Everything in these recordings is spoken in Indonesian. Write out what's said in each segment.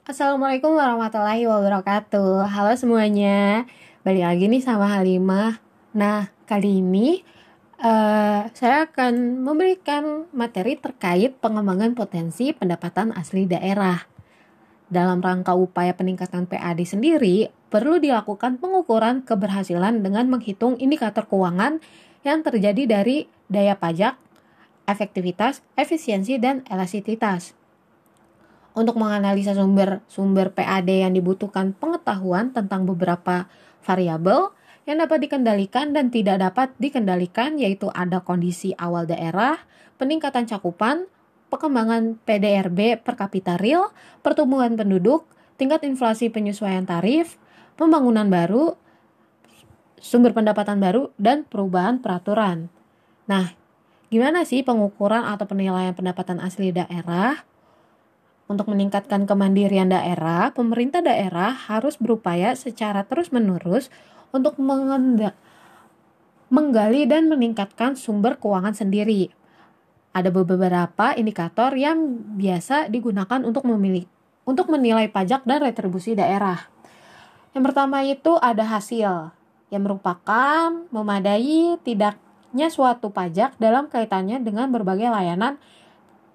Assalamualaikum warahmatullahi wabarakatuh. Halo semuanya. Balik lagi nih sama Halimah. Nah kali ini uh, Saya akan memberikan materi terkait pengembangan potensi pendapatan asli daerah. Dalam rangka upaya peningkatan PAD sendiri Perlu dilakukan pengukuran keberhasilan dengan menghitung indikator keuangan Yang terjadi dari daya pajak, efektivitas, efisiensi, dan elastisitas untuk menganalisa sumber-sumber PAD yang dibutuhkan pengetahuan tentang beberapa variabel yang dapat dikendalikan dan tidak dapat dikendalikan yaitu ada kondisi awal daerah, peningkatan cakupan, perkembangan PDRB per kapita real, pertumbuhan penduduk, tingkat inflasi penyesuaian tarif, pembangunan baru, sumber pendapatan baru, dan perubahan peraturan. Nah, gimana sih pengukuran atau penilaian pendapatan asli daerah? Untuk meningkatkan kemandirian daerah, pemerintah daerah harus berupaya secara terus-menerus untuk menggali dan meningkatkan sumber keuangan sendiri. Ada beberapa indikator yang biasa digunakan untuk memilih untuk menilai pajak dan retribusi daerah. Yang pertama itu ada hasil yang merupakan memadai tidaknya suatu pajak dalam kaitannya dengan berbagai layanan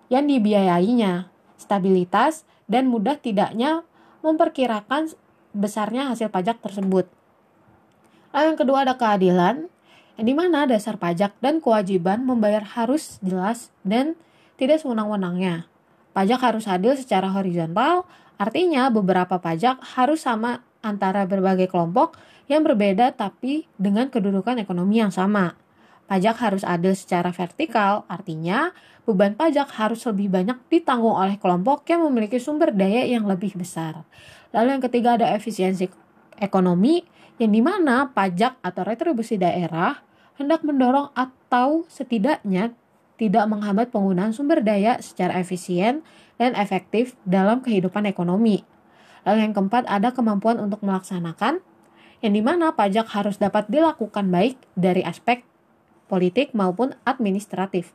yang dibiayainya stabilitas, dan mudah tidaknya memperkirakan besarnya hasil pajak tersebut. Lalu yang kedua ada keadilan, yang di mana dasar pajak dan kewajiban membayar harus jelas dan tidak sewenang-wenangnya. Pajak harus adil secara horizontal, artinya beberapa pajak harus sama antara berbagai kelompok yang berbeda tapi dengan kedudukan ekonomi yang sama. Pajak harus adil secara vertikal, artinya beban pajak harus lebih banyak ditanggung oleh kelompok yang memiliki sumber daya yang lebih besar. Lalu yang ketiga ada efisiensi ekonomi, yang di mana pajak atau retribusi daerah hendak mendorong atau setidaknya tidak menghambat penggunaan sumber daya secara efisien dan efektif dalam kehidupan ekonomi. Lalu yang keempat ada kemampuan untuk melaksanakan, yang di mana pajak harus dapat dilakukan baik dari aspek politik maupun administratif.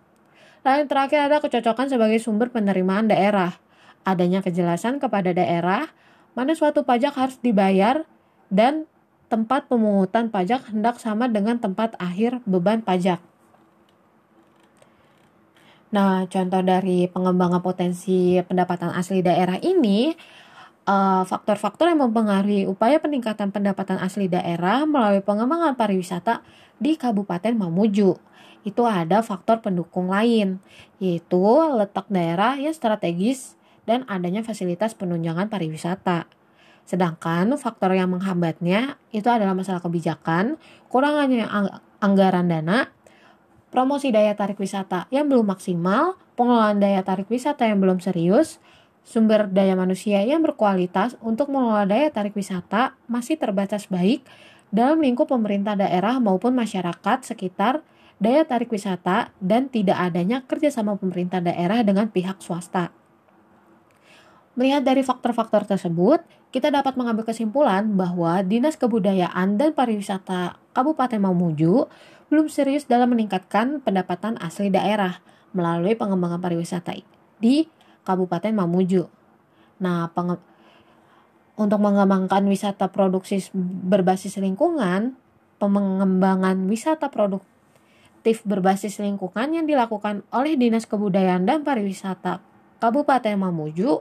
Lalu terakhir ada kecocokan sebagai sumber penerimaan daerah. Adanya kejelasan kepada daerah mana suatu pajak harus dibayar dan tempat pemungutan pajak hendak sama dengan tempat akhir beban pajak. Nah, contoh dari pengembangan potensi pendapatan asli daerah ini faktor-faktor uh, yang mempengaruhi upaya peningkatan pendapatan asli daerah melalui pengembangan pariwisata di Kabupaten Mamuju. Itu ada faktor pendukung lain, yaitu letak daerah yang strategis dan adanya fasilitas penunjangan pariwisata. Sedangkan faktor yang menghambatnya itu adalah masalah kebijakan, kurangnya ang anggaran dana, promosi daya tarik wisata yang belum maksimal, pengelolaan daya tarik wisata yang belum serius, sumber daya manusia yang berkualitas untuk mengelola daya tarik wisata masih terbatas baik dalam lingkup pemerintah daerah maupun masyarakat sekitar daya tarik wisata dan tidak adanya kerjasama pemerintah daerah dengan pihak swasta. Melihat dari faktor-faktor tersebut, kita dapat mengambil kesimpulan bahwa Dinas Kebudayaan dan Pariwisata Kabupaten Mamuju belum serius dalam meningkatkan pendapatan asli daerah melalui pengembangan pariwisata di Kabupaten Mamuju. Nah, untuk mengembangkan wisata produksi berbasis lingkungan, pengembangan wisata produktif berbasis lingkungan yang dilakukan oleh Dinas Kebudayaan dan Pariwisata Kabupaten Mamuju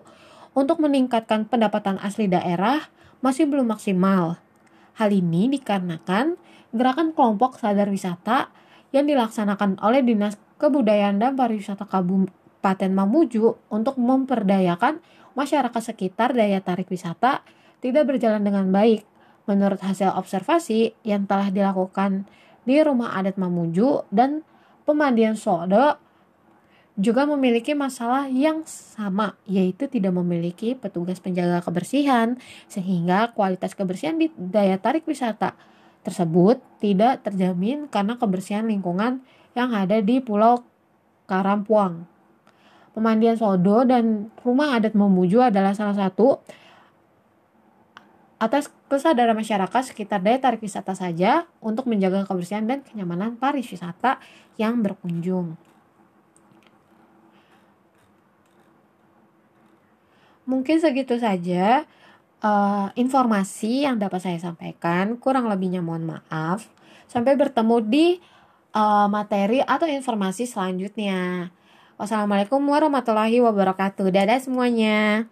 untuk meningkatkan pendapatan asli daerah masih belum maksimal. Hal ini dikarenakan gerakan kelompok sadar wisata yang dilaksanakan oleh Dinas Kebudayaan dan Pariwisata Kabupaten Mamuju untuk memperdayakan masyarakat sekitar daya tarik wisata tidak berjalan dengan baik. Menurut hasil observasi yang telah dilakukan di Rumah Adat Mamuju dan Pemandian Sodo juga memiliki masalah yang sama, yaitu tidak memiliki petugas penjaga kebersihan, sehingga kualitas kebersihan di daya tarik wisata tersebut tidak terjamin karena kebersihan lingkungan yang ada di Pulau Karampuang. Pemandian Sodo dan Rumah Adat Memuju adalah salah satu atas kesadaran masyarakat sekitar daya tarik wisata saja untuk menjaga kebersihan dan kenyamanan pariwisata yang berkunjung. mungkin segitu saja uh, informasi yang dapat saya sampaikan. Kurang lebihnya mohon maaf. Sampai bertemu di uh, materi atau informasi selanjutnya. Wassalamualaikum warahmatullahi wabarakatuh. Dadah semuanya.